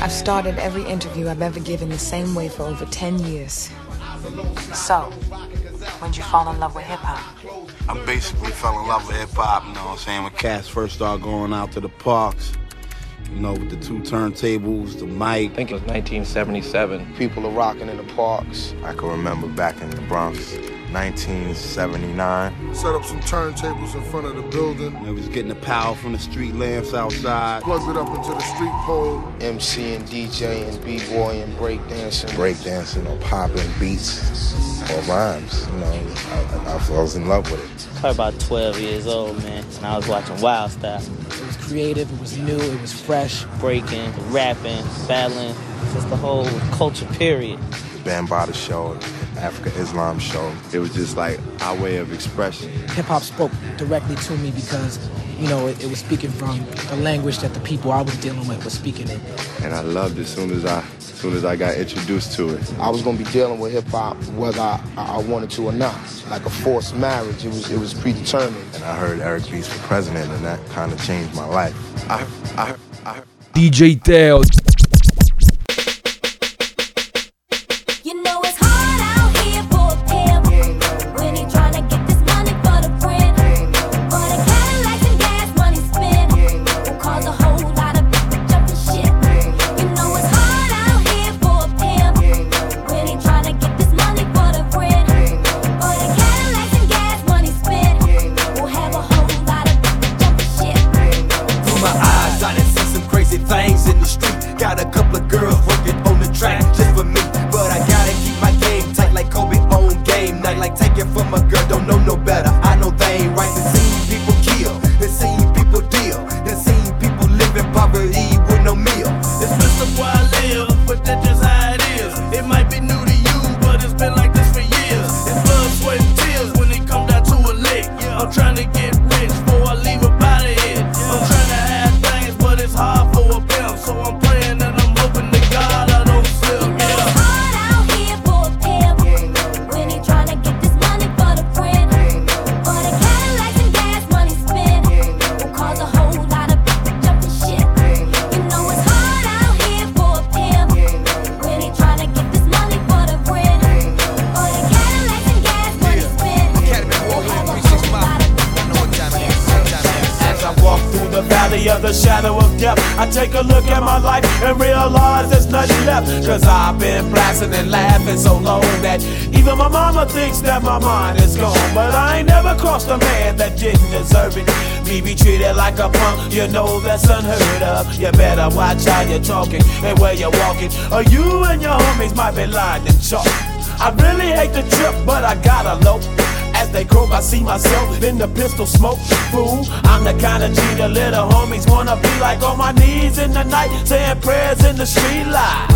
I've started every interview I've ever given the same way for over 10 years. So, when'd you fall in love with hip hop? I basically fell in love with hip hop, you know what I'm saying? When cats first started going out to the parks, you know, with the two turntables, the mic. I think it was 1977. People are rocking in the parks. I can remember back in the Bronx, 1979. Set up some turntables in front of the building. It was getting the power from the street lamps outside. Plugged it up into the street pole. MC and DJ and B-boy and breakdancing. Breakdancing or popping beats or rhymes. You know, I, I, I was in love with it. Probably about 12 years old, man. And I was watching Wild Style. It was creative, it was new, it was fresh. Breaking, rapping, battling, just the whole culture period. The Bambaataa show, Afrika Islam show. It was just like our way of expression. Hip hop spoke directly to me because, you know, it, it, was speaking from the language that the people I was dealing with was speaking in. And I loved it as soon as I as soon as I got introduced to it. I was gonna be dealing with hip hop whether I, I, wanted to or not. Like a forced marriage. It was it was predetermined. And I heard Eric B. for president and that kind of changed my life. I I I DJ Teo. You know that's unheard of. You better watch how you're talking and where you're walking. Or you and your homies might be lying and chalk. I really hate the trip, but I gotta low. As they croak, I see myself in the pistol smoke. Fool, I'm the kind of G the little homies wanna be like on my knees in the night, saying prayers in the street light.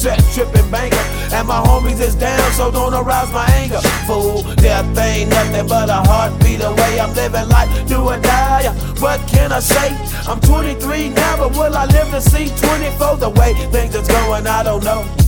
set tripping banker. And my homies is down, so don't arouse my anger. Fool, death ain't nothing but a heartbeat away. I'm living life, do or die. What can I say? I'm 23 now, but will I live to see 24? The way things is going, I don't know.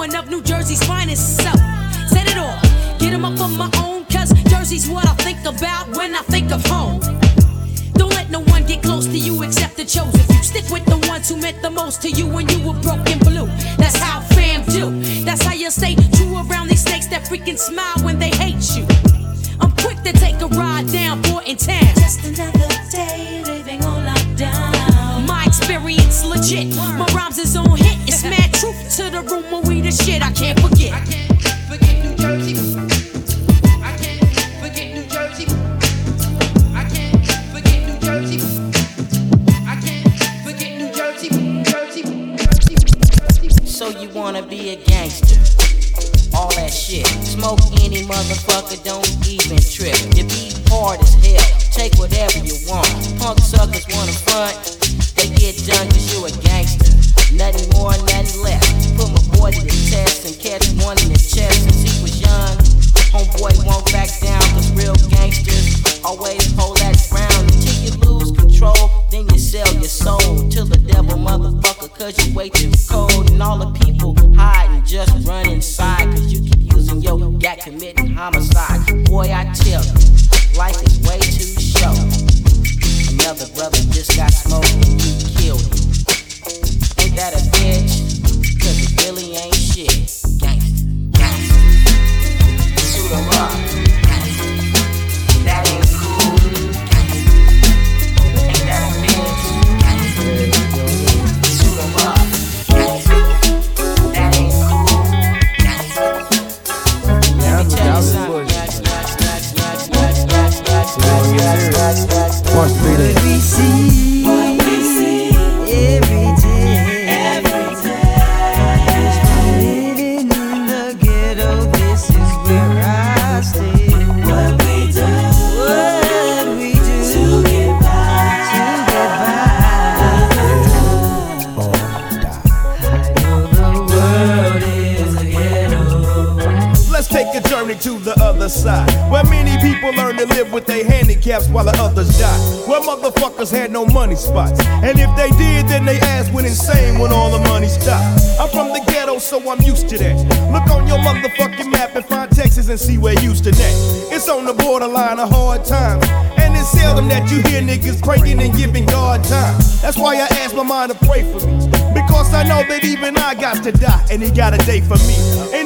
One of New Jersey's finest. So, set it off, get them up on my own, cause Jersey's what I think think about when I think of home. Don't let no one get close to you except the chosen few. Stick with the ones who meant the most to you when you were broken blue. That's how fam do. That's how you stay true around these snakes that freaking smile when they hate you. I'm quick to take a ride down Borton Town. Legit. My rhymes is on hit. It's mad truth to the rumor we the shit I can't forget. Forget New Jersey. I can't forget New Jersey. I can't forget New Jersey. I can't forget New Jersey. Jersey. Jersey. So you wanna be a gangster? All that shit. Smoke any motherfucker, don't even trip.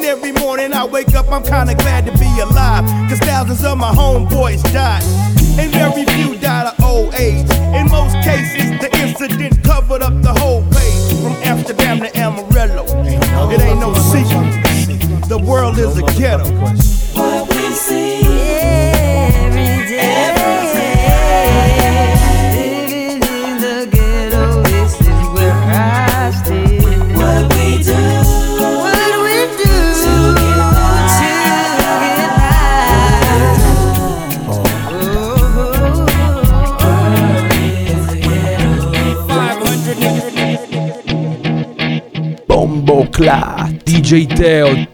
And every morning I wake up, I'm kinda glad to be alive. Cause thousands of my homeboys died. And very few died of old age. In most cases, the incident covered up the whole page. From Amsterdam to Amarillo. It ain't no secret. The world is a ghetto. What we see Cla, DJ Teo.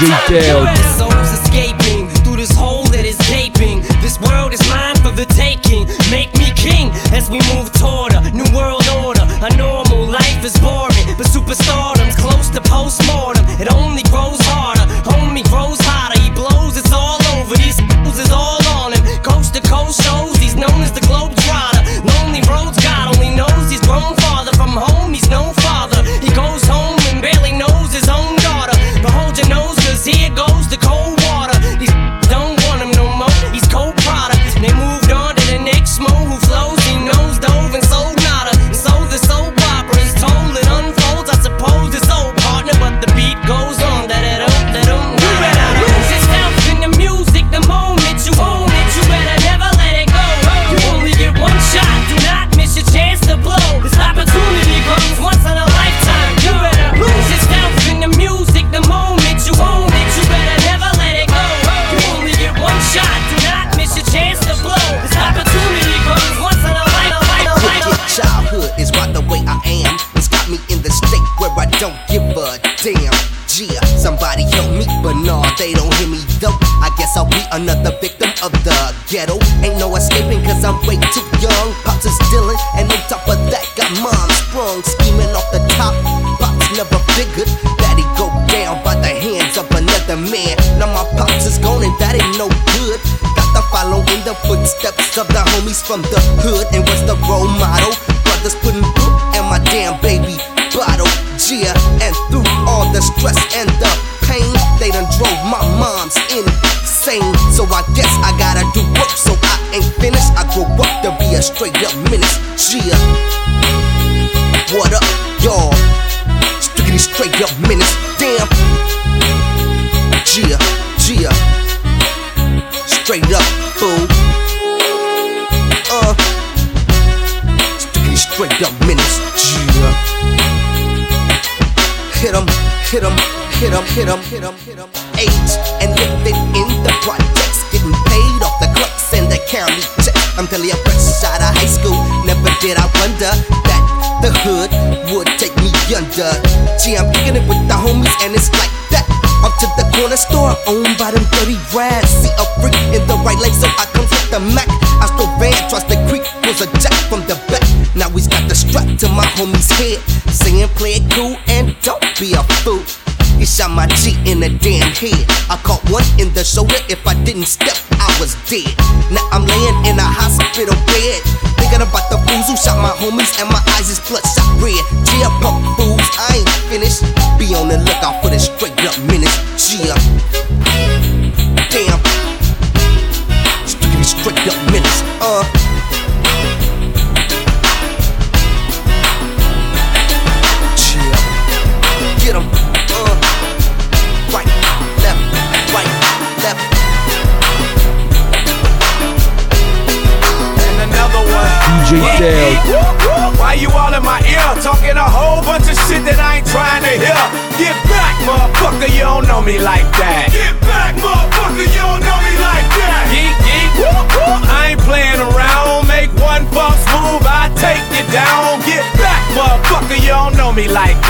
DJ Tell. From the hood. And what's the role model? Brothers putting book and my damn baby bottle. Yeah, and through all the stress and the pain, they done drove my mom's insane. So I guess I gotta do work, so I ain't finished. I grow up to be a straight up menace. Yeah, what up, y'all? Strictly straight up menace. Damn. Yeah, yeah. Straight up, fool. Straight up menace. Yeah. Hit 'em, hit 'em, hit 'em, hit 'em, hit 'em, hit 'em. Age and living in the projects, getting paid off the clerks and the county checks. I'm telling you, fresh out of high school, never did I wonder that the hood would take me under. Gee, I'm kicking it with the homies, and it's like that. Up to the corner store, owned by them dirty rats. See a freak in the right lane, so I come with the Mac. I stole van, trust the creek was a jack from the back. Now he's got the strap to my homie's head, saying play it cool and don't be a fool. He shot my G in the damn head. I caught one in the shoulder. If I didn't step, I was dead. Now I'm laying in a hospital bed. Thinking about the fools who shot my homies, and my eyes is bloodshot red. Pump fools, I ain't finished. Be on the lookout for the straight up menace. Yeah. Damn. Strictly straight up menace. Uh. DJ Teo. Why you all in my ear talking a whole bunch of shit that I ain't trying to hear? Get back, motherfucker, you don't know me like that. Get back, motherfucker, you don't know me like that. Yeet, yeet, whoop, whoop. I ain't playing around. Make one false move, I take you down. Get back, motherfucker, you don't know me like that.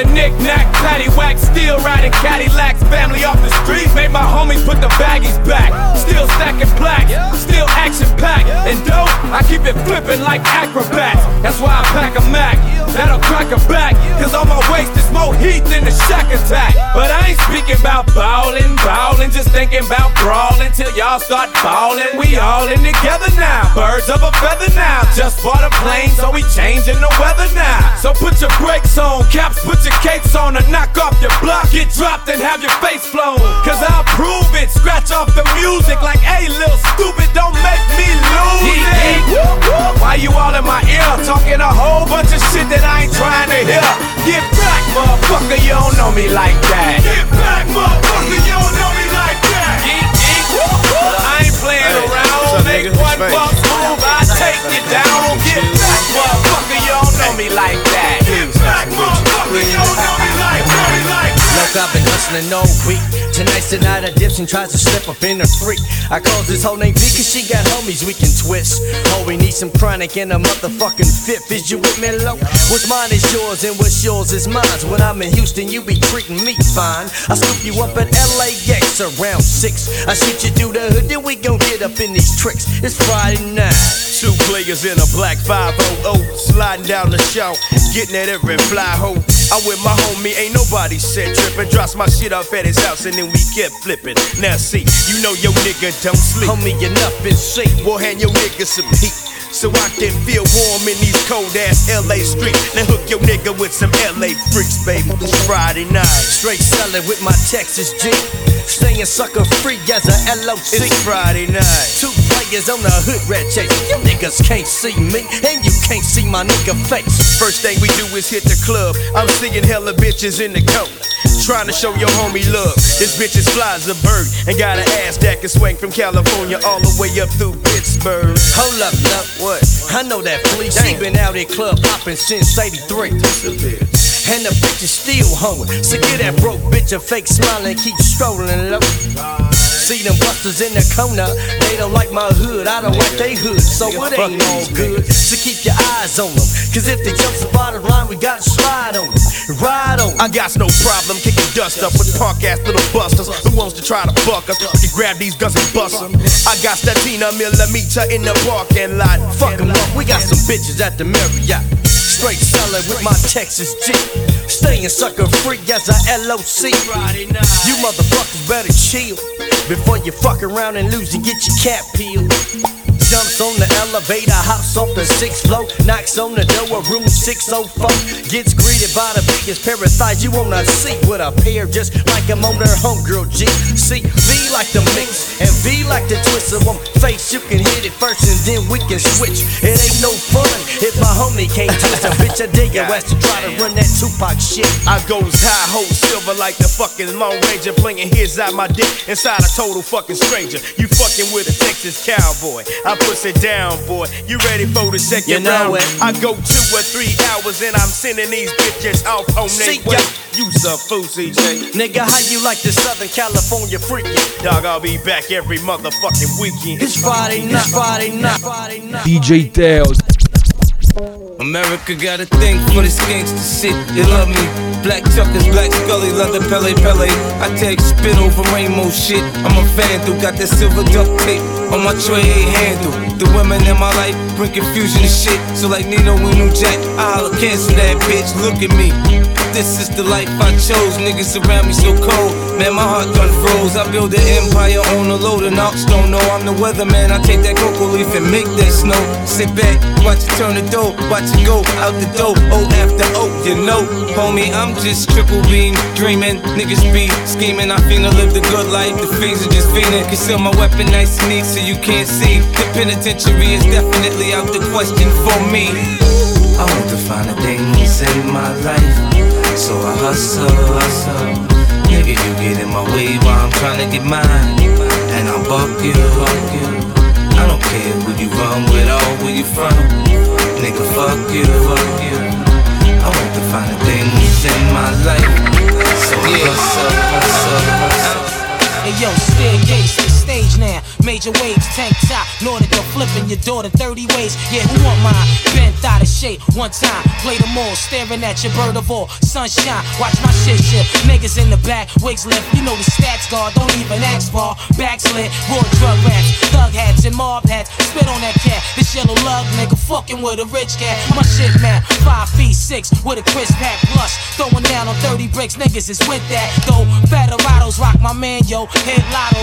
The knick-knack, paddywhack, still riding Cadillacs. Family off the street, made my homies put the baggies back. Still stacking plaques, still action-packed. And dope, I keep it flipping like acrobats. That's why I pack a Mac, that'll crack a back. Cause on my waist is more heat than the Shaq attack. But I ain't speaking about ballin', ballin', just thinking about brawling till y'all start ballin'. We all in together now, birds of a feather now. Just bought a plane, so we changing the weather now. So put your brakes on, caps, put your capes on, and knock off your block. Get dropped and have your face flown. Cause I'll prove it, scratch off the music like, hey, little stupid, don't make me lose it. Why you all in my ear talking a whole bunch of shit that I ain't trying to hear? Get back, motherfucker, you don't know me like that. Get back, motherfucker, you don't know me like that. Yeet, yeet. I ain't playing around. Make one false move, I take you down. Get back, motherfucker, you don't know me like that. Look, I've been hustling all week Tonight's the night of dips and tries to slip up in the freak. I call this whole name V cause she got homies we can twist. Oh, we need some chronic and a motherfucking fifth. Is you with me, low? What's mine is yours and what's yours is mine. When I'm in Houston, you be treating me fine. I scoop you up at LAX around six. I shoot you through the hood, then we gon' get up in these tricks. It's Friday night. Two players in a black 500, sliding down the show, getting at every fly hole. I'm with my homie, ain't nobody said trippin'. Drops my shit off at his house and then we kept flipping. Now see, you know your nigga don't sleep. Homie, enough is safe. Well, hand your nigga some heat. So I can feel warm in these cold ass LA streets. Now hook your nigga with some LA freaks, baby. It's Friday night. Straight selling with my Texas G. Staying sucker free as a LOC. It's Friday night. Two players on the hood red chase. You niggas can't see me, and you can't see my nigga face. First thing we do is hit the club. I'm seeing hella bitches in the coat. Trying to show your homie love. This bitch is fly as a bird and got an ass that can swing from California all the way up through Pittsburgh. Hold up, love. What? I know that police. She been out in club hopping since 83. And the bitch is still hungry. So get that broke bitch a fake smile and keep strolling low. See them busters in the corner. They don't like my hood, I don't like they hood. So it ain't all good. So keep your eyes on them. Cause if they jump the bottom line, we gotta slide on them. Ride on 'em. I got no problem kicking dust up with punk ass little busters who wants to try to fuck us. You can grab these guns and bust them. I got Statina millimeter in the parking lot. Fuck 'em up, we got some bitches at the Marriott. Straight selling with my Texas G. Staying sucker free as a LOC. You motherfuckers better chill before you fuck around and lose and get your cap peeled. Jumps on the elevator, hops off the sixth floor, knocks on the door of room 604. Gets greeted by the biggest pair of thighs you wanna see with a pair just like I'm on their homegirl G. See, V like the mix and V like the twist of one face. You can hit it first and then we can switch. It ain't no fun if my homie can't twist a bitch. I dig your ass to try to run that Tupac shit. I goes high, hold silver like the fucking Lone Ranger, playing his out my dick inside a total fucking stranger. You fucking with a Texas cowboy. I push it down, boy. You ready for the second You know round? it. I go two or three hours and I'm sending these bitches off on See their way. ya. You's a fool, CJ. Nigga, how you like the Southern California freaky? Dog, I'll be back every motherfucking weekend. It's Friday night, Friday night, Friday night. DJ Teo. America got a thing for this gangsta shit. They love me. Black Chuckers, Black Scully, leather Pelle Pelle. I take spit over rainbow shit. I'm a fan vandal, got that silver duct tape on my tray handle. The women in my life bring confusion and shit. So like Nino and New Jack, I holla cancel that bitch. Look at me. This is the life I chose. Niggas around me so cold. Man, my heart done froze. I build an empire on a load of knocks. Don't know I'm the weatherman. I take that cocoa leaf and make that snow. Sit back, watch it turn the dough. Watch it go out the door. O after O, you know. Homie, I'm just triple beam dreaming. Niggas be scheming. I finna live the good life. The fiends are just fiending. Conceal my weapon nice and neat so you can't see. The penitentiary is definitely out the question for me. I want to find a thing things save my life. So I hustle, hustle. Nigga, you get in my way while I'm trying to get mine. And I'll buck you, buck you. I don't care who you run with or where you from. Nigga, fuck you, fuck you. I want to find the things in my life. So I hustle, hustle, hustle. Hey yo, staircase stage now. Major waves, tank top, nautical flipping your daughter 30 ways. Yeah, who want mine? Bent out of shape, one time. Play them all, staring at your bird of all. Sunshine, watch my shit shift. Niggas in the back, wigs lift. You know the stats guard, don't even ask for. Backslid, raw drug rats, thug hats and mob hats. Spit on that cat, this yellow lug nigga fucking with a rich cat. My shit man, five feet six with a crisp pack plus. Throwing down on 30 bricks, niggas is with that. Though Federados rock my man, yo. Hit lotto,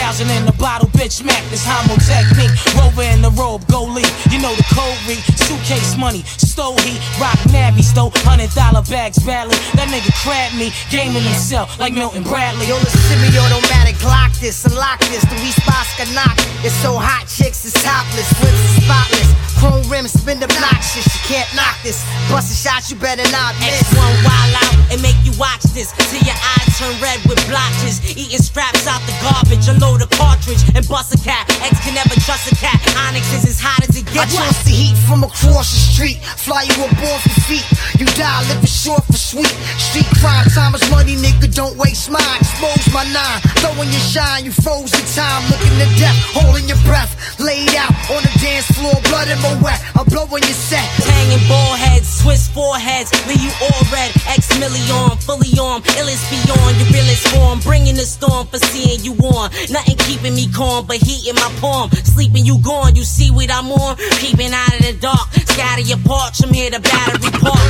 300,000 in the bottle, bitch. Mac this homo technique. Rover in the robe, go lead. You know the code read. Suitcase money, stole heat, rock navy, stole hundred dollar bags badly. That nigga crabbed me, gaming himself like Milton Bradley. Yo, the semi-automatic Glock this, unlock this. The response can knock. It's so hot, chicks is topless, whips is spotless. Chrome rims spin obnoxious, you can't knock this. Bust a shot, you better not miss. X1 wild out and make you watch this till your eyes turn red with blotches. Eating scraps out the garbage, a cartridge and bust a cat. X can never trust a cat. Onyx is as hot as it gets. I toss the heat from across the street, fly you aboard for feet. You die living short for sweet. Street crime, time is money, nigga. Don't waste mine. Expose my nine, throwing your shine. You froze in time, looking to death, holding your breath. Laid out on the dance floor, blood in my wet. I'm blowing your set. Hanging ball heads, Swiss foreheads, leave you all red. X million, fully armed, illest beyond your realest form. Bringing the storm for seeing you on. Nothing keeping me calm, but heat in my palm. Sleeping you gone, you see what I'm on. Peeping out of the dark, scatter your parts. I'm here to battery park.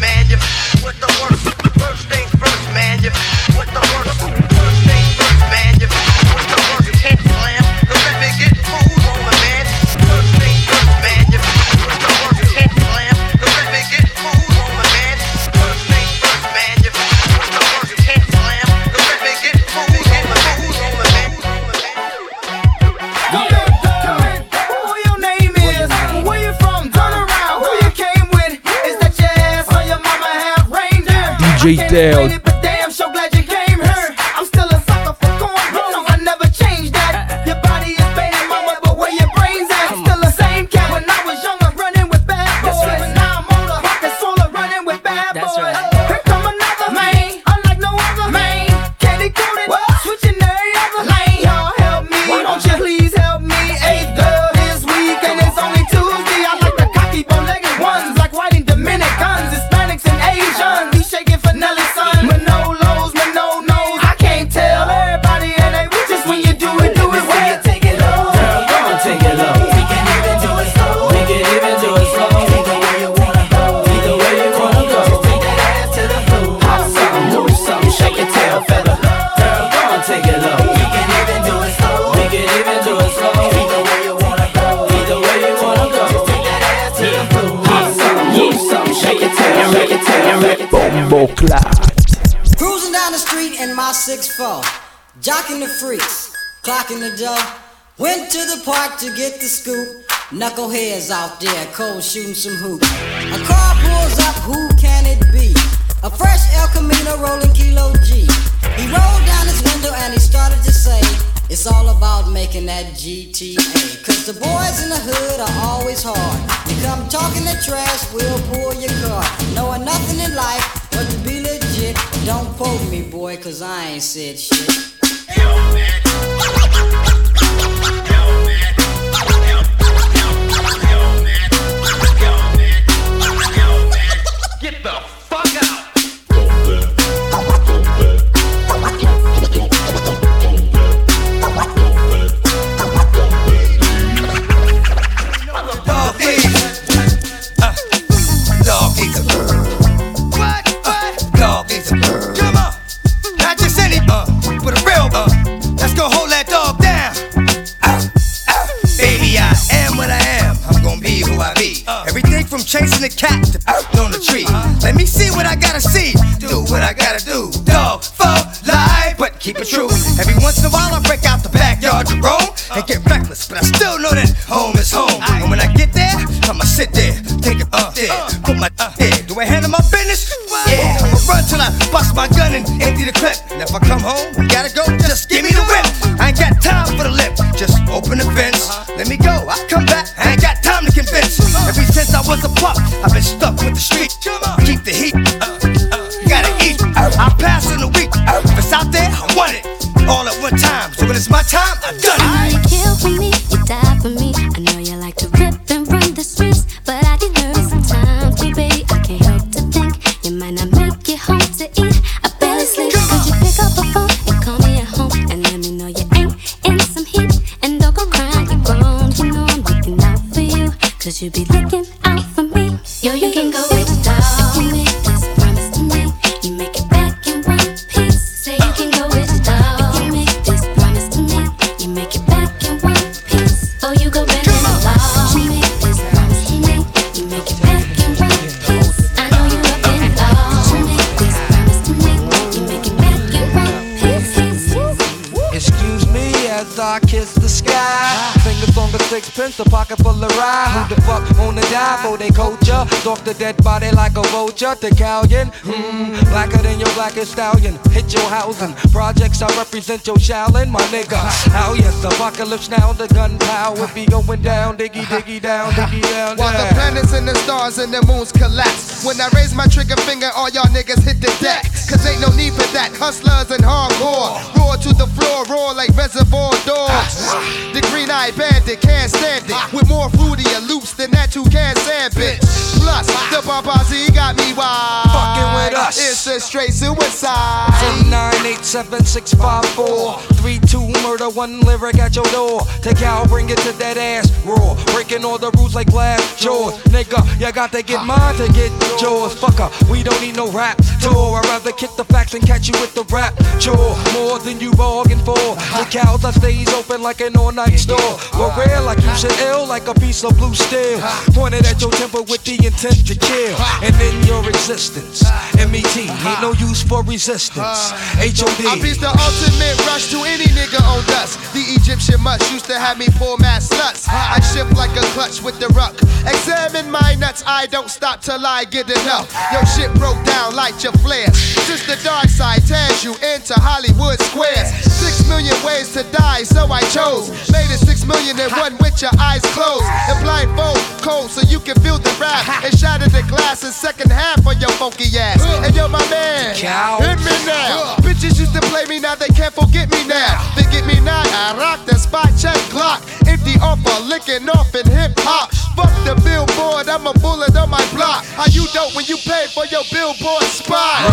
man, you with the worst. First things first, man, you with the worst. DJ Dale. The freaks, clocking the dough. Went to the park to get the scoop. Knuckleheads out there, cold shooting some hoops. A car pulls up, who can it be? A fresh El Camino rolling Kilo G. He rolled down his window and he started to say, It's all about making that GTA. Cause the boys in the hood are always hard. You come talking the trash, we'll pull your car. Knowing nothing in life but to be legit. Don't quote me, boy, cause I ain't said shit. Chasing the cat to out on the tree. Let me see what I gotta see. Do what I gotta do. Dog for life, but keep it true. Every once in a while, I break out the backyard to roam and get reckless, but I still know that home is home. And when I get there, I'ma sit there, take it up there, put my uh, there. Do I handle my business? Yeah, I'ma run till I bust my gun and empty the clip. And if I come home, gotta go, just give me the whip. I ain't got time for the lip, just open the fence. Vulture. The Callion, hmm, blacker than your blackest stallion. Hit your housing. Projects, I represent your Shaolin, my nigga. How yes, apocalypse now, the gunpowder be going down, diggy, diggy down, diggy down, While the planets and the stars and the moons collapse. When I raise my trigger finger, all y'all niggas hit the deck. Cause ain't no need for that. Hustlers and hardcore. Roar to the floor, roar like reservoir dogs. The green eyed bandit can't stand it. With more fruity loops than that you can stand, bitch. Plus, the Babazi got me wild. Fucking with us. It's a straight suicide. From 987 32 murder, one lyric at your door. Take out, bring it to that ass raw. Breaking all the rules like glass jaws. Nigga, you got to get mine to get yours. Fucker, we don't need no rap tour. I'd rather kick the facts and catch you with the rap chore. More than you bargained for. The cows I stays open like an all night store. We're rare like you should ill, like a piece of blue steel. Pointed at your temple with the intent to kill. And in your existence, MET, ain't no use for resistance. HOD. I beat the ultimate rush to any nigga on dust. The Egyptian much used to have me pull mad sluts. I shift like a clutch with the ruck. Examine my nuts, I don't stop till I get enough. Yo, shit broke down, light your flare. Since the dark side tears you into Hollywood squares. Six million ways to die, so I chose. Made it six million and one with your eyes closed. And blindfold cold so you can feel the rap. And shatter the glass in second half on your funky ass. And yo, my man, hit me now. Bitches used to play me, now they can't forget me now. They get me now, I rock the spot, check clock. Empty offer, licking off in hip hop. Fuck the billboard, I'm a bullet on my block. How you dope when you pay for your billboard spot?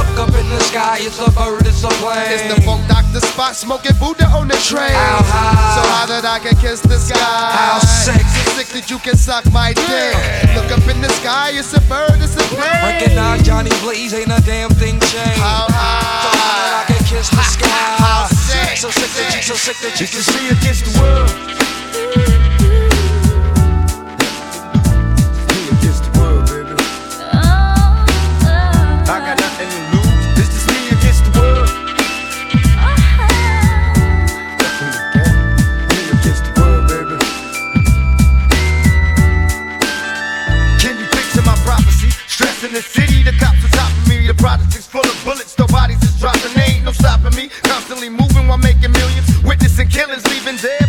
In the sky, it's a bird, it's a plane. It's the Funk Doctor Spock, smoking Buddha on the train. How high? So high that I can kiss the sky. How sick? So sick that you can suck my dick. Look up in the sky, it's a bird, it's a plane. Recognize Johnny Blaze, ain't a damn thing changed. How high? So high that I can kiss the sky. How sick? So sick that you, so sick that you This is me against the world. The city, the cops on top of me. The projects full of bullets, no bodies is dropping. Ain't no stopping me. Constantly moving while making millions. Witnessing killings, leaving dead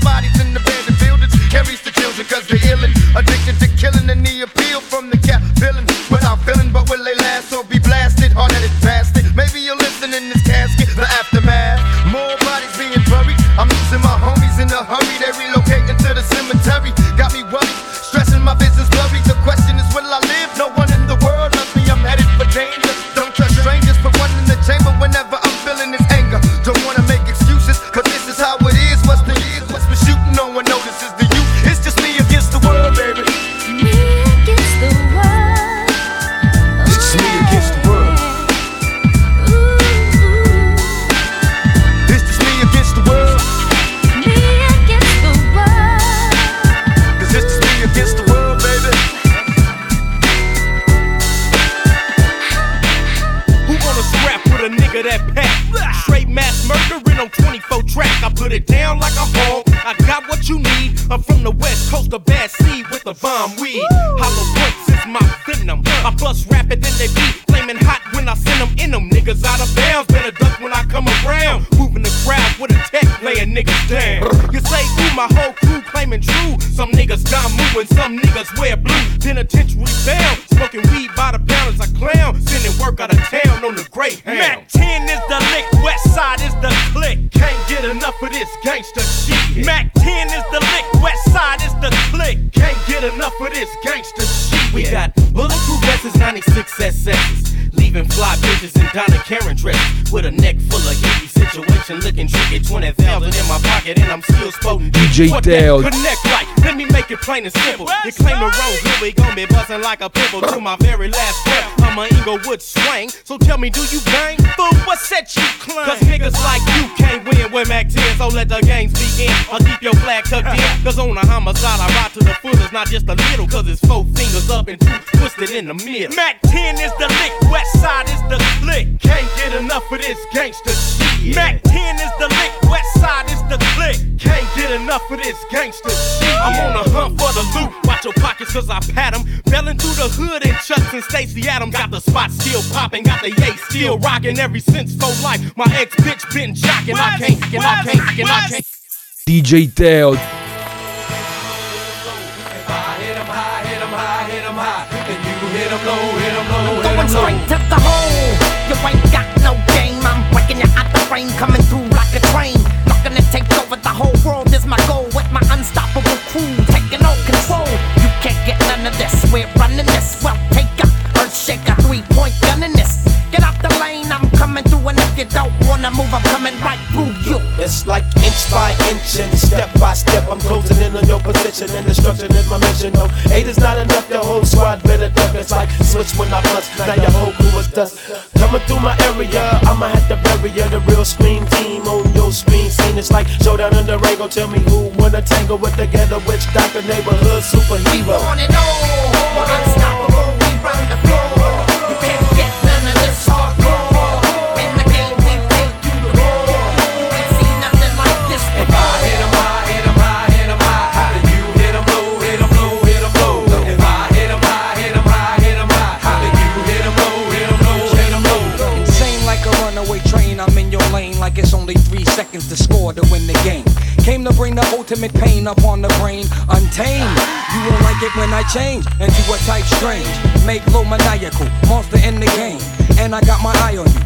tricky. 20,000 in my pocket and I'm still spoken. DJ What Dale. that connect like? Let me make it plain and simple. You claim the road, here we gon' be bustin' like a pimple to my very last breath. I'm a Inglewood swang. So tell me, do you bang? Fool, what set you claim? Cause niggas like you can't win with Mack 10, so let the games begin. I'll keep your flag tucked in. Cause on a homicide, I ride to the foot. It's not just a little, cause it's four fingers up and two twisted in the middle. Mack 10 is the lick, West Side is the click. Can't get enough of this gangster shit. Mack 10 is the lick, West Side is the click. Can't get enough enough of this gangster. I'm on the hunt for the loot. Watch your pockets, cause I pat 'em. Belling through the hood in Chucks and Stacy Adams. Got the spot still popping, got the yay still rocking. Every since for life, my ex bitch been jocking. I can't, and I can't, and I can't. DJ Teo. Going straight to the hole. You ain't got no game. I'm breaking you out the frame, coming through over the whole world is my goal. With my unstoppable crew taking all control. You can't get none of this. We're running this. Well, take a earth shaker, three point gun in this. And if you don't wanna move, I'm coming right through you. It's like inch by inch and step by step. I'm closing in on your position and destruction is my mission. No, eight is not enough. The whole squad better duck. It's like switch when I bust. Now your whole crew is dust. Coming through my area, I'ma have to bury ya. The real scream team on your screen scene. It's like showdown in the Rango. Tell me who wanna tangle with the ghetto witch doctor, neighborhood superhero. On and on, unstoppable. We run the floor. Like it's only three seconds to score to win the game. Came to bring the ultimate pain up on the brain, untamed. You won't like it when I change into a type strange. Make low maniacal, monster in the game. And I got my eye on you.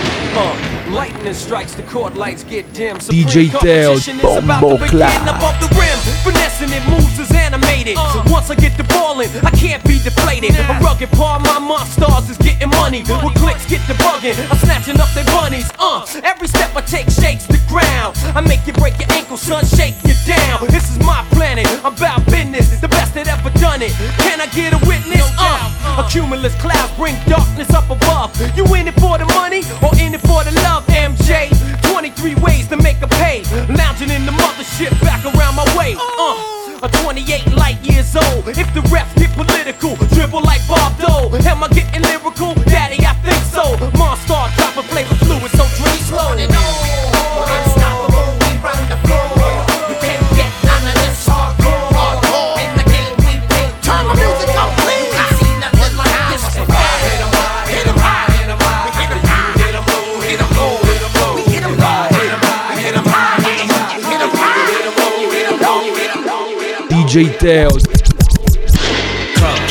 Fuck lightning strikes, the court lights get dim. DJ Supreme Teo, competition about to Bombo begin Clat. above the rim. Finessing it moves is animated. So once I get the ball in, I can't be deflated. A rugged part, my monsters is getting money. With clicks, get the bugging. I'm snatching up their bunnies. Uh, every step I take shakes the ground. I make you break your ankle, son, shake you down. This is my planet. I'm about business, the best that ever done it. Can I get a witness? Uh, a cumulus cloud bring darkness up above. You in it for the money or in it for the love, MJ? 23 ways to make a pay. Lounging in the mothership back around my way. Uh, a 28 light years old. If the refs get political, dribble like Bob Dole. Am I getting lyrical? Daddy, I think so. Monster dropping flavor fluid, so drink slow. DJ Teo. color,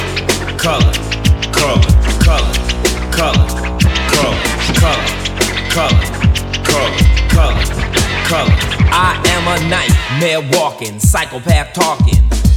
color, color, color, color, color, color, color, color, color, color. I am a nightmare walking, psychopath talking.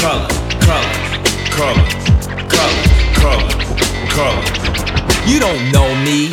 color, color, color, color, color, color. You don't know me,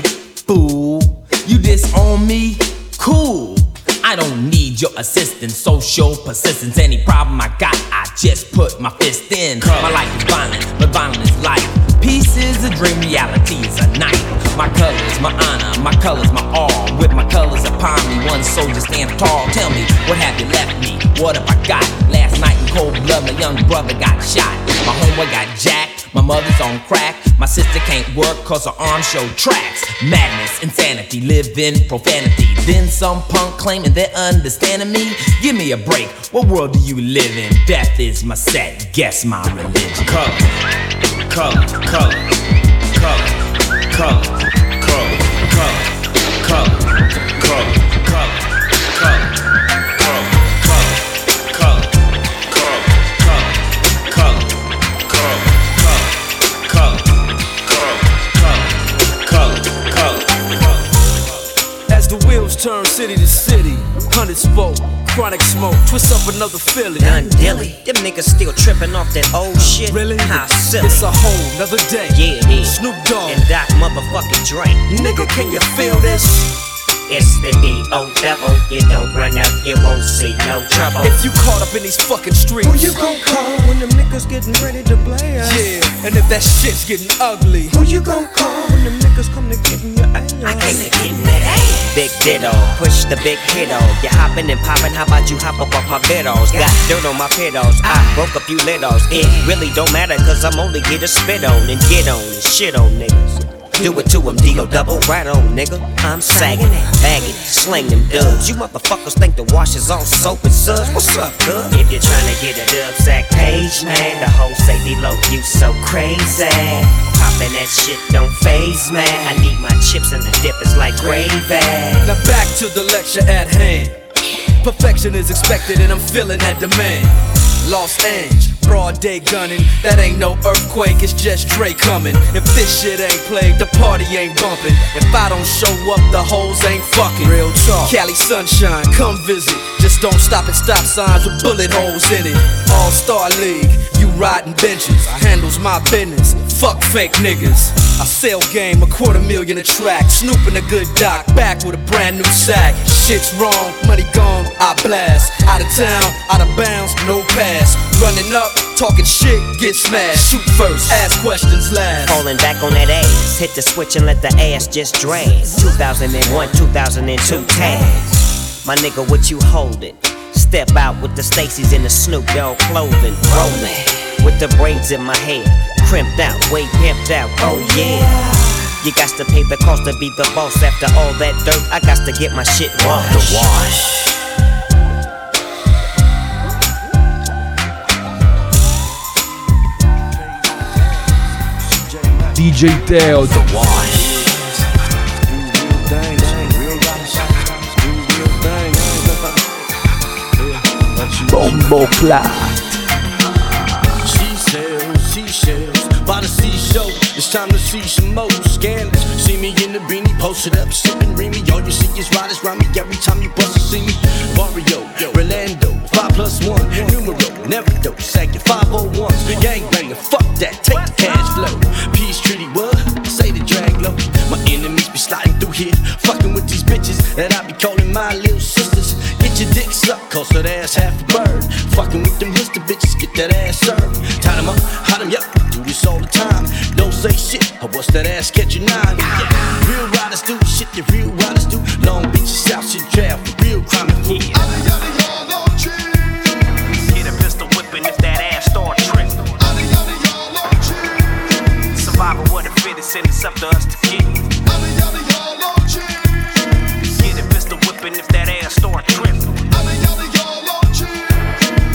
fool. You disown me, cool. I don't need your assistance, social persistence. Any problem I got, I just put my fist in. My life is violent, but violent is life. Peace is a dream, reality is a night. My colors, my honor, my colors, my all. With my colors upon me, one soldier stands tall. Tell me, what have you left me? What have I got? Last night cold blood, my young brother got shot. My homeboy got jacked, my mother's on crack. My sister can't work cause her arms show tracks. Madness, insanity, live in profanity. Then some punk claiming they're understanding me. Give me a break, what world do you live in? Death is my set, guess my religion. Color, color, color, color, color. City to city. Hundred spoke, chronic smoke, twist up another Philly. Done dilly. Them niggas still tripping off that old shit. Really? How silly. It's a whole nother day. Yeah, is. Snoop Dogg. And that motherfucking Dre. Nigga, can you feel this? It's the D.O. devil. You don't run up, you won't see no trouble. If you caught up in these fucking streets, Who you gon' call when them niggas getting ready to blast? Yeah, and if that shit's getting ugly, Who you gon' call when them niggas come to get in your ass? I came to get in that ass. Big ditto, push the big hito. You hoppin' and poppin', how about you hop up off my biddles? Got dirt on my pedals, I ah. broke a few littles. It really don't matter, cause I'm only here to spit on and get on and shit on niggas. Do it to him, D.O. double right on, nigga. I'm sagging it, bagging it, slang them dubs. You motherfuckers think the wash is all soap and suds. What's up, cuz? If you're trying to get a dub sack page, man, the whole say below you so crazy. Popping that shit don't phase, man. I need my chips and the dip is like gravy. Now back to the lecture at hand. Perfection is expected and I'm feeling that demand. Los Angeles, broad day gunning. That ain't no earthquake, it's just Dre coming. If this shit ain't played, the party ain't bumping. If I don't show up, the hoes ain't fucking. Real talk. Cali sunshine, come visit. Just don't stop at stop signs with bullet holes in it. All Star League, you riding benches. I Handles my business. Fuck fake niggas. I sell game, a quarter million a track. Snooping a good doc, back with a brand new sack. Shit's wrong, money gone, I blast. Out of town, out of bounds, no pass. Running up, talking shit, get smashed. Shoot first, ask questions last. Falling back on that ass. Hit the switch and let the ass just drag. 2001, 2002 tags. My nigga, what you holding? Step out with the Stacy's in the Snoop Dogg clothing. Rolling with the braids in my hair. Crimped out, way pimped out. Oh yeah. You got to pay the cost to be the boss. After all that dirt, I got to get my shit washed. The wash. DJ Teo, The Wash. Bombo Clat. Seashore. It's time to see some more scandals. See me in the beanie, posted up, sipping Remy. All you see is riders round me every time you bust to see me. Barrio, Orlando, five plus one, numero, never dope, second 501s. Gangbanger, fuck that, take the cash flow. Peace treaty, what? Say the drag low. My enemies be sliding through here, fucking with these bitches that I be calling my little sisters. Get your dick sucked, cause that ass half that ass catching nine? Yeah. Real riders do shit that real riders do. Long Beach, South shit, travel, real crime and food. Get a pistol whipping if that ass start tripping. Survival what the fittest, and it's up to us to get. Get a pistol whipping if that ass start tripping.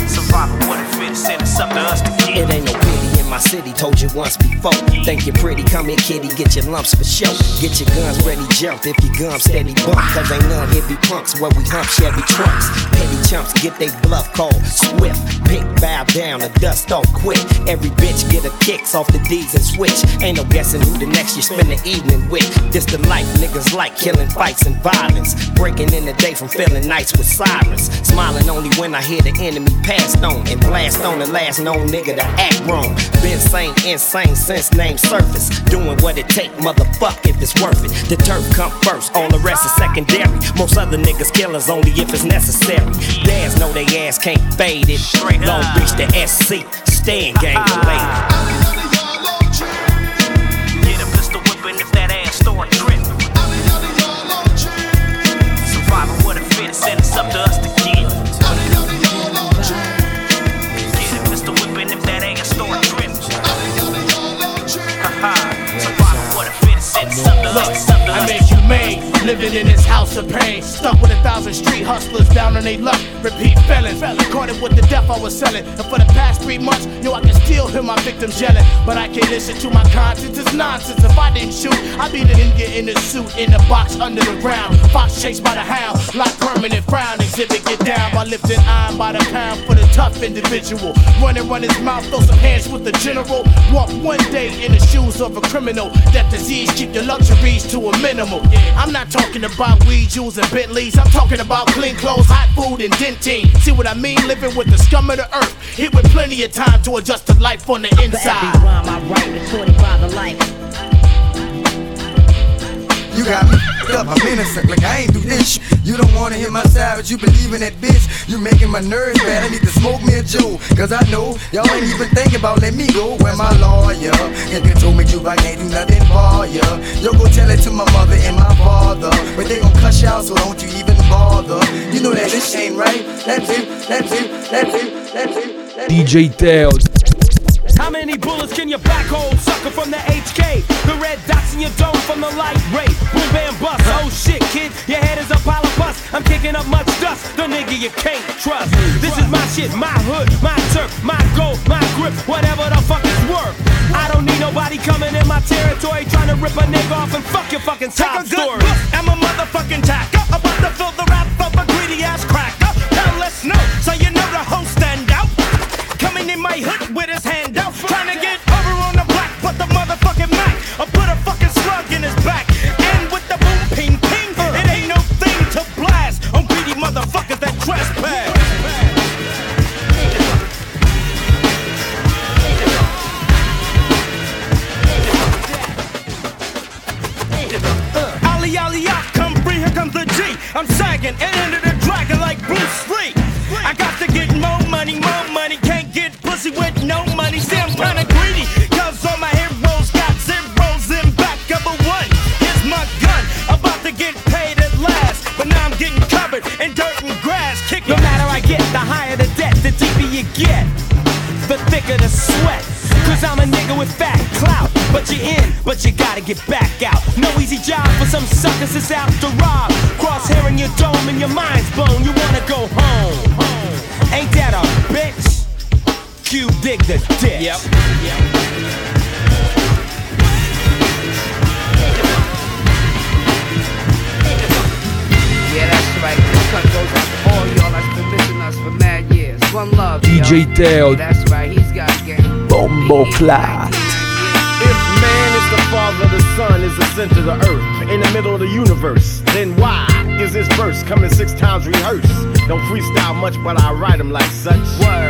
Survival what the fittest, and it's up to us to get. It ain't no pity in my city, told you once before. Think you're pretty, come here, kitty, get your lumps for show. Get your guns ready, jump if your gum steady bump. Cause ain't none be punks where we hump Chevy trunks. Petty chumps get they bluff called swift. Pick bow down, the dust off quick. Every bitch get a kicks off the D's and switch. Ain't no guessing who the next you spend the evening with. This the life niggas like killing fights and violence. Breaking in the day from feeling nights with sirens. Smiling only when I hear the enemy passed on and blast on the last known nigga to act wrong. Been sane, insane since name surface. Doing what it take, motherfuck if it's worth it. The turf come first, all the rest is secondary. Most other niggas killers only if it's necessary. Dads know they ass can't fade it. Long Beach to SC, staying gang ah. related. Living in this house of pain. Stuck with a thousand street hustlers down on their luck. Repeat felons, caught it with the death I was selling. And for the past three months, yo, I can still hear my victims yelling. But I can't listen to my conscience, it's nonsense. If I didn't shoot, I'd be the ninja in the suit in the box under the ground. Fox chased by the hound, like permanent frown. Exhibit get down by lifting iron by the pound for the tough individual. Run and run his mouth, throw some hands with the general. Walk one day in the shoes of a criminal. That disease keep your luxuries to a minimal. I'm not talking talking about weed, jewels, and Bentleys. I'm talking about clean clothes, hot food, and dentine. See what I mean? Living with the scum of the earth. Hit with plenty of time to adjust to life on the inside. For every rhyme I write, recorded by the life. You got me up, I'm innocent, like I ain't do this. You don't wanna hear my but you believe in that bitch. You making my nerves bad, I need to smoke me a Jew. Cause I know y'all ain't even thinking about let me go. Where my lawyer, if you told me you I can't do nothing for ya. Yo, go tell it to my mother and my father. But they gon' cuss you out, so don't you even bother. You know that this ain't right. That's it, that's it, that's it, that's it. DJ Teo. How many bullets can your back hold, sucker from the HK? The red dots in your dome from the light ray. Boom, bam, bust. Oh shit, kid, your head is a pile of pus. I'm kicking up much dust. The nigga you can't trust. This is my shit, my hood, my turf, my gold, my grip, whatever the fuck it's worth. I don't need nobody coming in my territory trying to rip a nigga off and fuck your fucking Take top a good story. look at my motherfucking tacker. Uh, about to fill the rap of a greedy ass cracker. Uh, now let's know, so you know the whole stand out. Coming in my hood with his I'm and into the dragon like Bruce Lee. I got to get more money, more money. Can't get pussy with no money. See, I'm kinda greedy, cause all my heroes got zeros in back of a one. Here's my gun, about to get paid at last. But now I'm getting covered in dirt and grass. Kick No matter I get, the higher the debt, the deeper you get, the thicker the sweat. Cause I'm a nigga with fat clout. But you're in, but you gotta get back out. No easy job for some suckers that's out to rob. Crosshair in your dome and your mind's blown. You wanna go home. Ain't that a bitch? Q dig the ditch. Yep. Yeah, that's right. This cut goes out to all y'all that's been missing us for mad years. One love, DJ yo. Teo. That's right. He's got game. Bombo Clat. Father, the sun is the center of the earth, in the middle of the universe, then why is this verse coming six times rehearsed? Don't freestyle much, but I write them like such.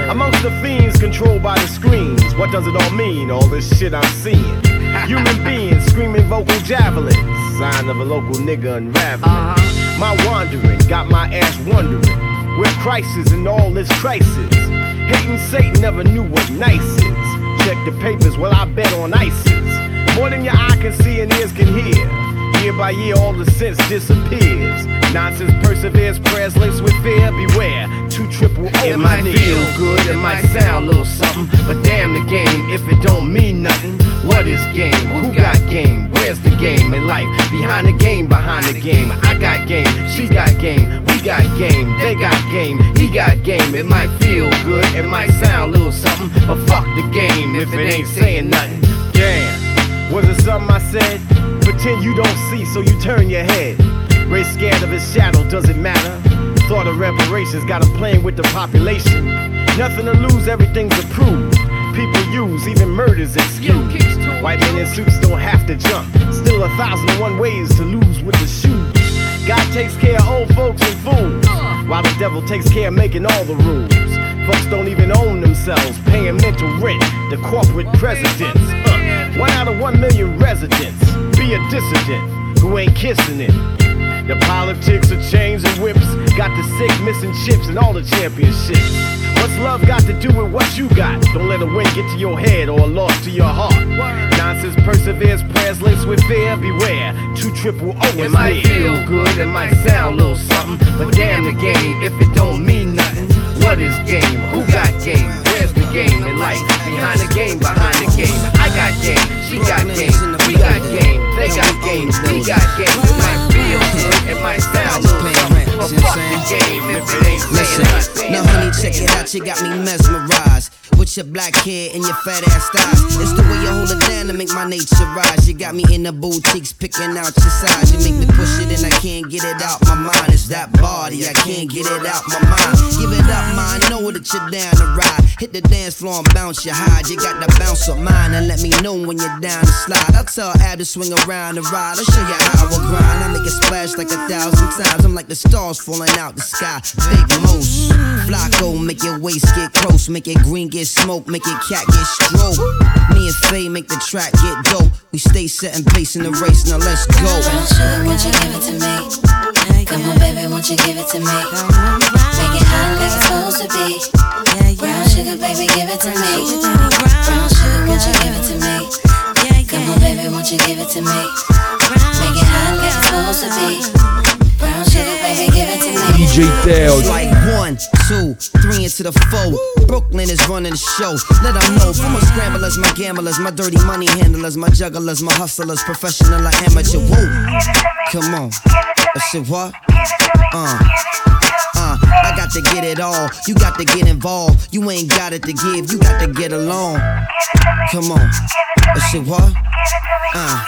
Amongst the fiends controlled by the screens, what does it all mean? All this shit I'm seeing. Human beings screaming vocal javelins, sign of a local nigga unraveling. Uh-huh. My wandering got my ass wondering where crisis and all this crisis. Hating Satan never knew what nice is. Check the papers, well, I bet on ISIS. More than your eye can see and ears can hear. Year by year, all the sense disappears. Nonsense perseveres, prayers with fear. Beware, two triple O. It might feel good, it might sound a little something, but damn the game if it don't mean nothing. What is game? Who got game? Where's the game in life? Behind the game, behind the game. I got game, she got game, we got game, they got game, he got game. It might feel good, it might sound a little something, but fuck the game if it ain't saying nothing. Damn, was it something I said? Pretend you don't see, so you turn your head. Ray scared of his shadow, does it matter? Thought of reparations, got him playing with the population. Nothing to lose, everything's approved. People use even murders excuse. White men in suits don't have to jump. Still a thousand and one ways to lose with the shoes. God takes care of old folks and fools, while the devil takes care of making all the rules. Folks don't even own themselves, paying mental rent to corporate presidents. One out of one million residents. Be a dissident who ain't kissing it. The politics of chains and whips got the sick missing chips and all the championships. What's love got to do with what you got? Don't let a win get to your head or a loss to your heart. Nonsense perseveres, prayers laced with fear. Beware, two triple O It is might near. feel good, it might sound a little something, but damn the game if it don't mean nothing. What is game? Who got game? Where's the game in life? Behind the game, behind the game. I got game, she got game, we got game, they got game, we got game. It might feel good, it might sound a little something, but fuck the game if it ain't Listen, now honey, check it out, you got me mesmerized. With your black hair and your fat ass thighs. It's the way you hold it down to make my nature rise. You got me in the boutiques picking out your size. You make me push it and I can't get it out my mind. It's that body, I can't get it out my mind. Give it up, mind, know that you're down to ride. Hit the dance floor and bounce your hide. You got the bounce of mine and let me know when you're down to slide. I'll tell Ab to swing around and ride. I'll show you how I will grind. I make it splash like a thousand times. I'm like the stars falling out the sky. Big Moose, Flacco, make your waist get close. Make it green get smoke. Make it cat get stroke. Me and Faye make the track get dope. We stay setting pace in the race. Now let's go. Brown sugar, won't you give it to me? Come on, baby, won't you give it to me? Make it hot like it's supposed to be. Brown sugar, baby, give it to me. Brown sugar, won't you give it to me? Come on, baby, won't you give it to me? Make it hot like it's supposed to be. Brown sugar, baby. DJ. It's like one, two, three into the four. Brooklyn is running the show. Let them know. From my scramblers, my gamblers, my dirty money handlers, my jugglers, my hustlers, professional or amateur. Whoa, come on. I said what? Uh. Uh, I got to get it all. You got to get involved. You ain't got it to give. You got to get along. Come on. I said what? Uh.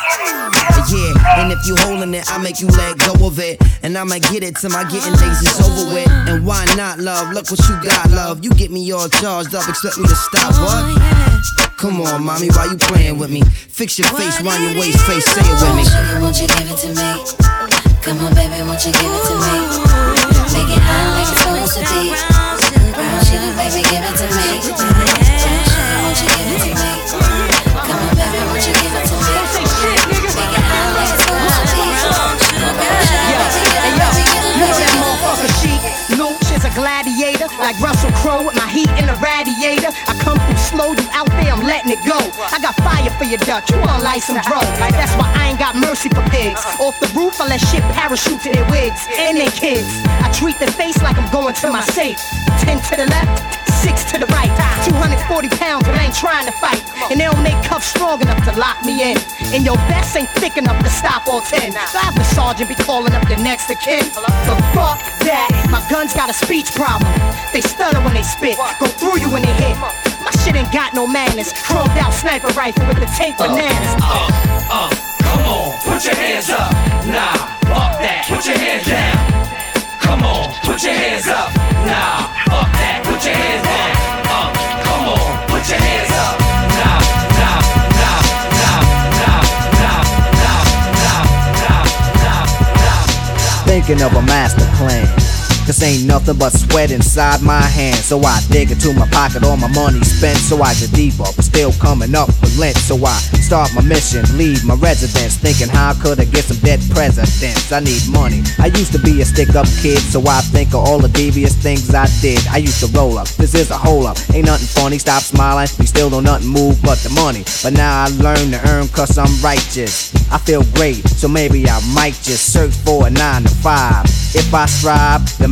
Yeah, and if you holding it, I make you let go of it. And I'ma get it till my getting days is over with. And why not, love? Look what you got, love. You get me all charged up, expect me to stop, what? Come on, mommy, why you playing with me? Fix your face, round your waist, face, say it with me. Sugar, won't you give it to me? Come on, baby, won't you give it to me? Make it hot like it's supposed to be. Brown sugar, baby, give it to me. Gladiator, like Russell Crowe with my heat in a radiator. I come through slow, you out there, I'm letting it go. I got fire for your Dutch, you wanna light some dro. That's why I ain't got mercy for pigs. Off the roof, I let shit parachute to their wigs and their kids. I treat their face like I'm going to my safe. Ten to the left, six to the right. 240 pounds, but I ain't trying to fight. And they don't make cuffs strong enough to lock me in. And your vest ain't thick enough to stop all 10. So I have the sergeant be calling up the next of kin. But fuck that, my gun's got a speech problem. They stutter when they spit, go through you when they hit. My shit ain't got no manners. Chromed out sniper rifle with the tape bananas. Uh, uh, come on, put your hands up. Nah, fuck that, put your hands down. Come on, put your hands up. Nah, fuck that, put your hands down. Uh, come on, put your hands up. Nah, nah, nah, nah, nah, nah, nah, nah, nah, nah. thinking of a master plan. Cause ain't nothing but sweat inside my hands. So I dig into my pocket, all my money spent. So I get deeper, but still coming up with lint. So I start my mission, leave my residence. Thinking how could I get some dead presidents? I need money. I used to be a stick up kid, so I think of all the devious things I did. I used to roll up, this is a hole up. Ain't nothing funny, stop smiling. We still don't nothing move but the money. But now I learn to earn cause I'm righteous. I feel great, so maybe I might just search for a nine to five. If I strive, then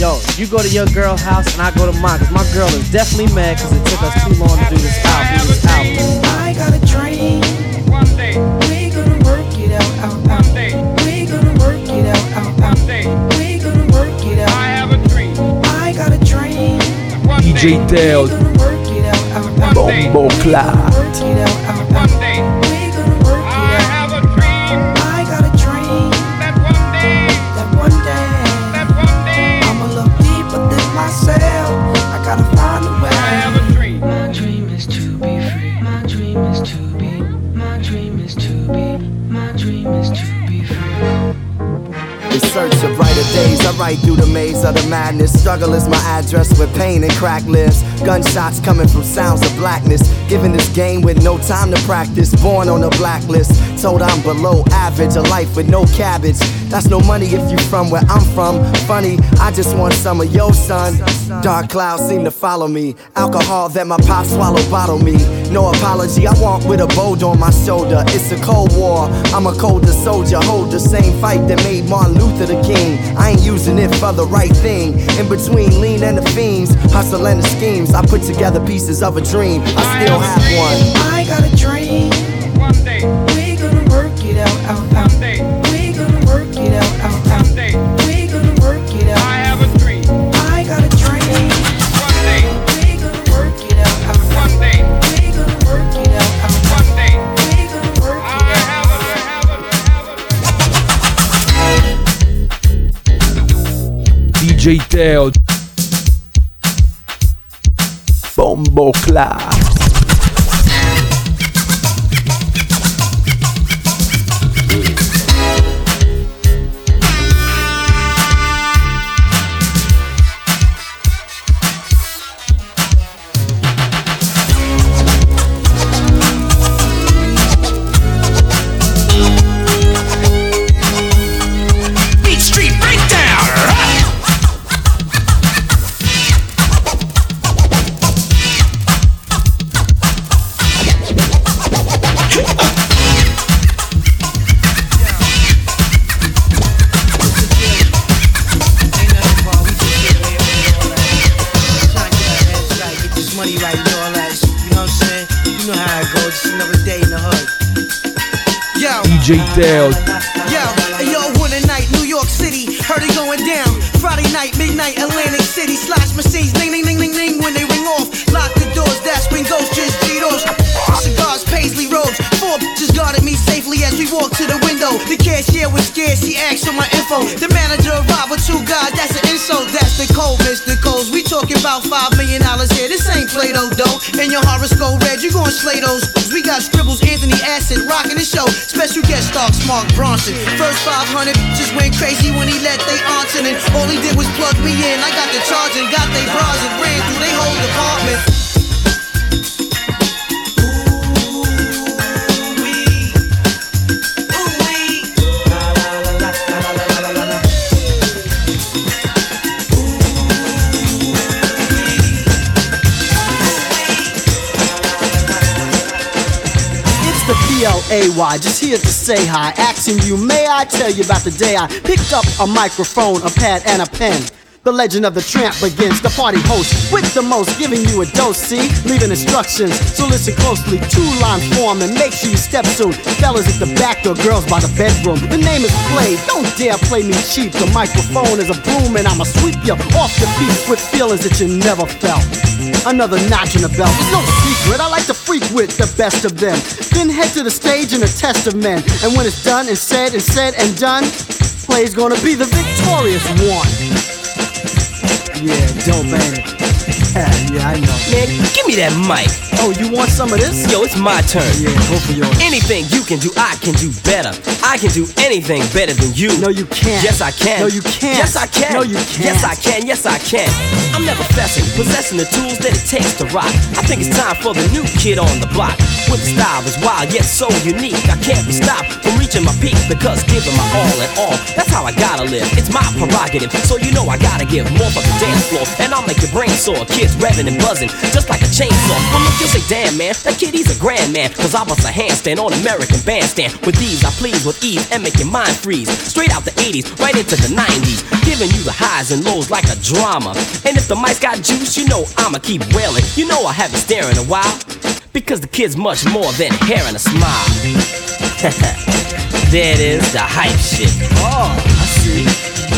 Yo, you go to your girl house and I go to mine. Cause my girl is definitely mad cause it took us too long to do this album. This album. I got a dream. One day. We gonna work it out, out, out. One day. We gonna work it out, out, out. One day. We gonna work it out. I have a dream. I got a dream. DJ Teo. Work it out, out, out. Bombo Clat. Days. I ride through the maze of the madness. Struggle is my address with pain and crack lives. Gunshots coming from sounds of blackness. Given this game with no time to practice. Born on a blacklist. Told I'm below average. A life with no cabbage. That's no money if you from where I'm from. Funny, I just want some of your son. Dark clouds seem to follow me. Alcohol that my pop swallow bottle me. No apology, I walk with a bolt on my shoulder. It's a cold war. I'm a colder soldier. Hold the same fight that made Martin Luther the king. I ain't using it for the right thing. In between lean and the fiends, hustle and the schemes. I put together pieces of a dream. I still have one. I got a dream. DJ Teo. About the day I picked up a microphone, a pad, and a pen? The legend of the tramp begins. The party host with the most, giving you a dose. See, leaving instructions. So listen closely. Two line form and make sure you step soon. Fellas at the back door, girls by the bedroom. The name is Play. Don't dare play me cheap. The microphone is a broom and I'ma sweep you off your feet with feelings that you never felt. Another notch in the belt. It's no secret. I like to freak with the best of them. Then head to the stage in a test of men. And when it's done and said and said and done, Play's gonna be the victorious one. Yeah, dope, ain't it? Yeah, I know. Man, give me that mic. Oh, you want some of this? Yo, it's my turn. Yeah, go for yours. Anything you can do, I can do better. I can do anything better than you. No, you can't. Yes, I can. No, you can't. Yes, I can. No, you can't. Yes, I can. Yes, I can. I'm never fessing, possessing the tools that it takes to rock. I think it's time for the new kid on the block. With the style that's wild yet so unique. I can't be stopped from reaching my peak because giving my all and all. That's how I gotta live. It's my prerogative. So you know I gotta give more for the dance floor. And I'll make your brain sore. Kids revving and buzzing just like a chainsaw. I'll make you say, damn man, that kid he's a grand man. Cause I bust a handstand on American bandstand. With these I please with ease and make your mind freeze. Straight out the 80s, right into the 90s. Giving you the highs and lows like a drama. And if the mic's got juice, you know I'ma keep wailing. You know I haven't staring a while. Because the kid's much more than hair and a smile. there it is, the hype shit. Oh, I see.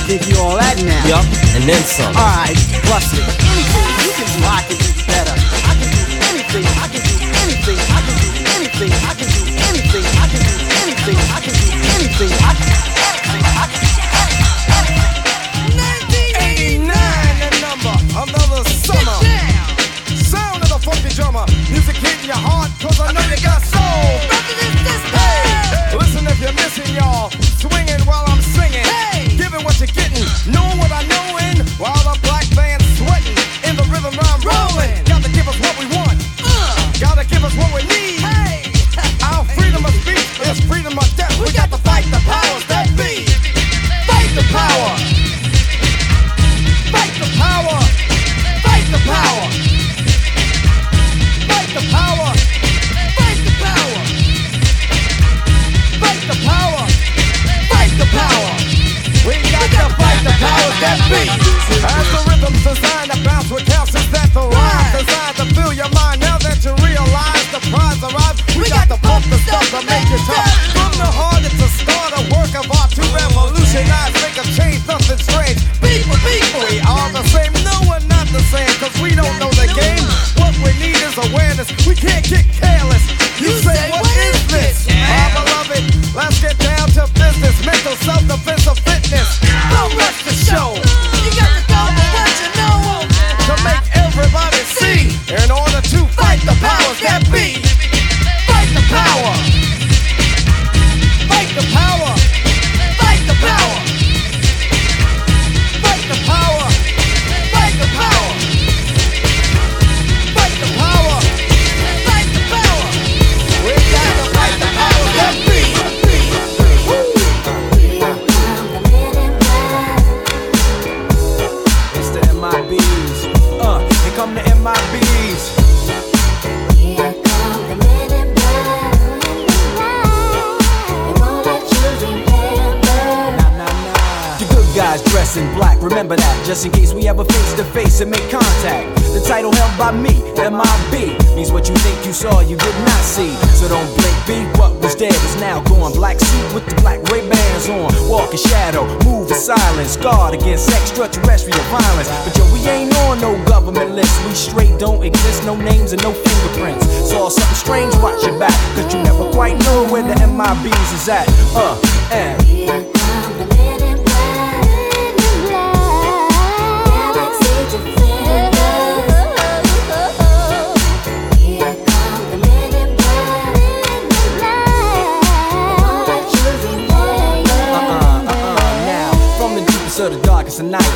Think you all that now? Yup, and then some. Alright, bust it. Anything you can do, I can do better. I can do anything, I can do anything, I can do anything, I can do anything, I can do anything, I can do anything, I can do anything, I can do 1989, the number, another summer. Sound of the funky drummer, music hitting your heart, cause I know you got soul. Hey, listen if you're missing y'all, swinging while I'm singing, giving what designed what is now gone. Black suit with the black Ray Bans on, walk in shadow, move in silence, guard against extraterrestrial violence. But yo, we ain't on no government list, we straight don't exist, no names and no fingerprints. Saw something strange, watch your back, cause you never quite know where the MIBs is at. Uh, and.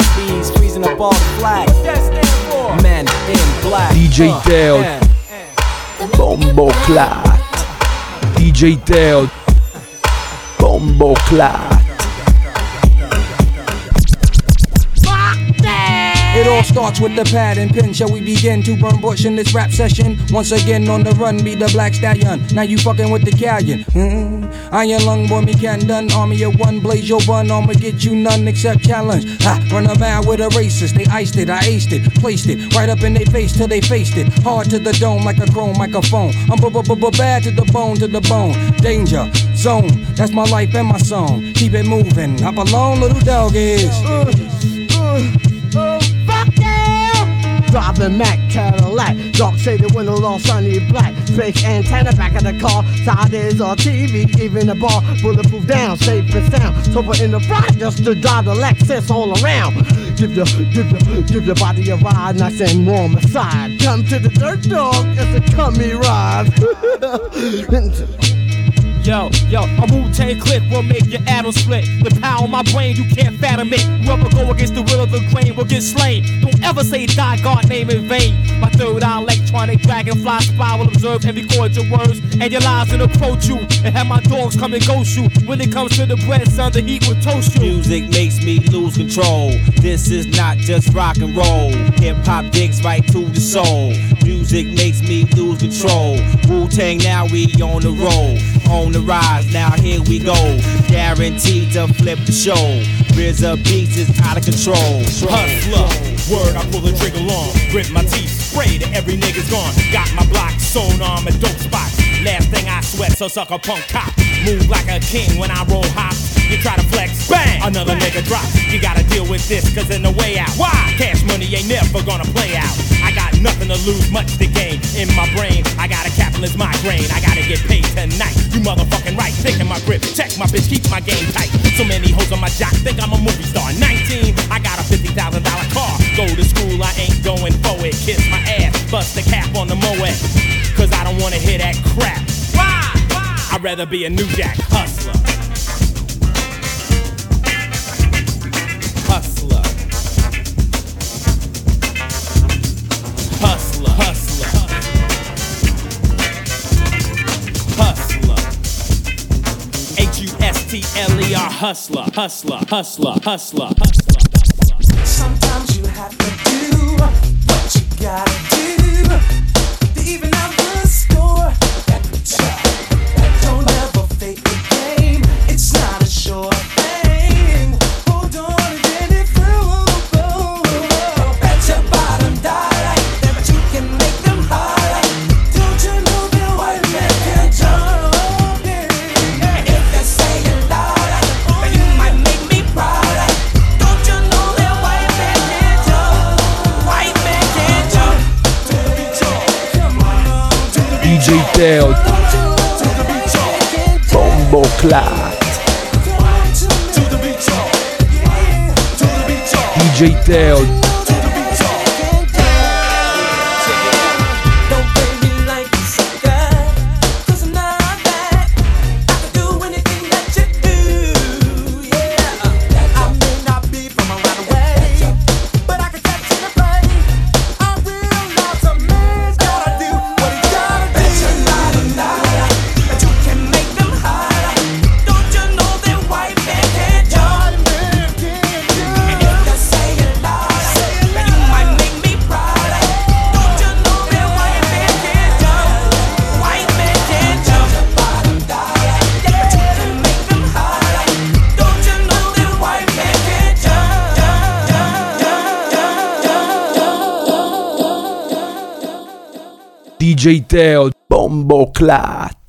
MIBs freezing up all the flag what that stand for men in black DJ Uh, Teo. and- Bombo Clat. DJ Teo. Bombo Clat. It all starts with the pad and pen. Shall we begin to burn bush in this rap session? Once again on the run, be the black stallion. Now you fucking with the galleon. Mm-hmm. Iron lung boy, me can done. Army of one, blaze your bun. I'ma get you none except challenge. Ha, run a mile with a racist. They iced it, I aced it, placed it right up in their face till they faced it. Hard to the dome like a chrome microphone. I'm bad to the bone, to the bone. Danger zone, that's my life and my song. Keep it moving. Hop along, little dog is. Uh, uh, uh. Driving Mac Cadillac, dark shaded windows all sunny black. Fake antenna back of the car, side is on TV, even the bar, bulletproof down, safe and sound. Sober in the front just to drive the Lexus all around. Give your, give your, give your body a ride, nice and warm aside. Come to the dirt dog, it's a cummy ride. Yo, yo, a Wu-Tang clip will make your atom split. The power of my brain, you can't fathom it. Whoever go against the will of the grain will get slain. Don't ever say die God name in vain. My third eye electronic dragonfly spy will observe and record your words and your lies and approach you. And have my dogs come and ghost you. When it comes to the bread, son, the heat will toast you. Music makes me lose control. This is not just rock and roll. Hip hop digs right to the soul. Music makes me lose control. Wu Tang, now we on the roll. On the rise, now here we go. Guaranteed to flip the show. RZA beats is out of control. Hustler, word, I pull the trigger long. Grit my teeth, spray to every nigga's gone. Got my block sewn on my dope spots. Last thing I sweat, so suck a punk cop. Move like a king when I roll hops. You try to flex, bang, another nigga drops. You gotta deal with this, cause in the way out. Why? Cash money ain't never gonna play out. I got nothing to lose, much to gain. In my brain, I got a capitalist migraine. I gotta get paid tonight. You motherfucking right, thinking my grip. Check my bitch, keep my game tight. So many hoes on my jock, think I'm a movie star. 19, I got a $50,000 car. Go to school, I ain't going for it. Kiss my ass, bust the cap on the Moet. Cause I don't wanna hear that crap. Why? Why? I'd rather be a new jack. Hustler. Hustler, hustler, hustler, hustler, hustler. Clat